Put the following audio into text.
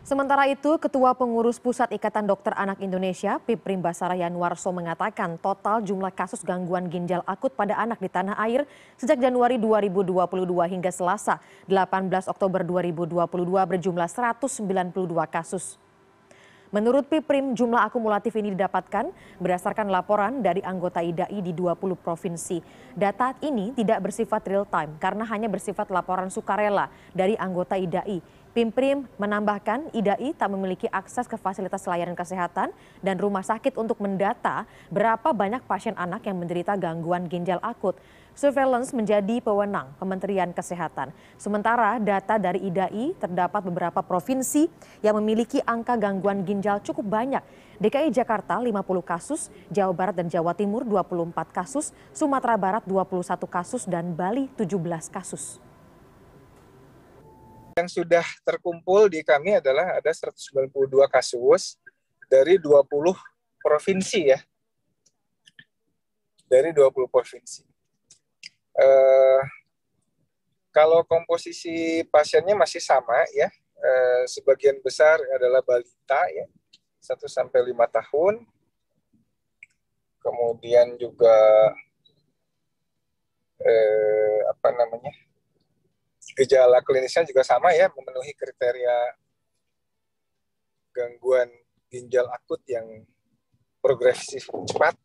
Sementara itu, Ketua Pengurus Pusat Ikatan Dokter Anak Indonesia, Piprim Basara Yanwarso mengatakan total jumlah kasus gangguan ginjal akut pada anak di tanah air sejak Januari 2022 hingga Selasa 18 Oktober 2022 berjumlah 192 kasus. Menurut Piprim, jumlah akumulatif ini didapatkan berdasarkan laporan dari anggota IDAI di 20 provinsi. Data ini tidak bersifat real time karena hanya bersifat laporan sukarela dari anggota IDAI Pimprim menambahkan IDAI tak memiliki akses ke fasilitas layanan kesehatan dan rumah sakit untuk mendata berapa banyak pasien anak yang menderita gangguan ginjal akut. Surveillance menjadi pewenang Kementerian Kesehatan. Sementara data dari IDAI terdapat beberapa provinsi yang memiliki angka gangguan ginjal cukup banyak. DKI Jakarta 50 kasus, Jawa Barat dan Jawa Timur 24 kasus, Sumatera Barat 21 kasus dan Bali 17 kasus yang sudah terkumpul di kami adalah ada 192 kasus dari 20 provinsi ya. Dari 20 provinsi. Uh, kalau komposisi pasiennya masih sama ya, uh, sebagian besar adalah balita ya, 1 sampai 5 tahun. Kemudian juga gejala klinisnya juga sama ya, memenuhi kriteria gangguan ginjal akut yang progresif cepat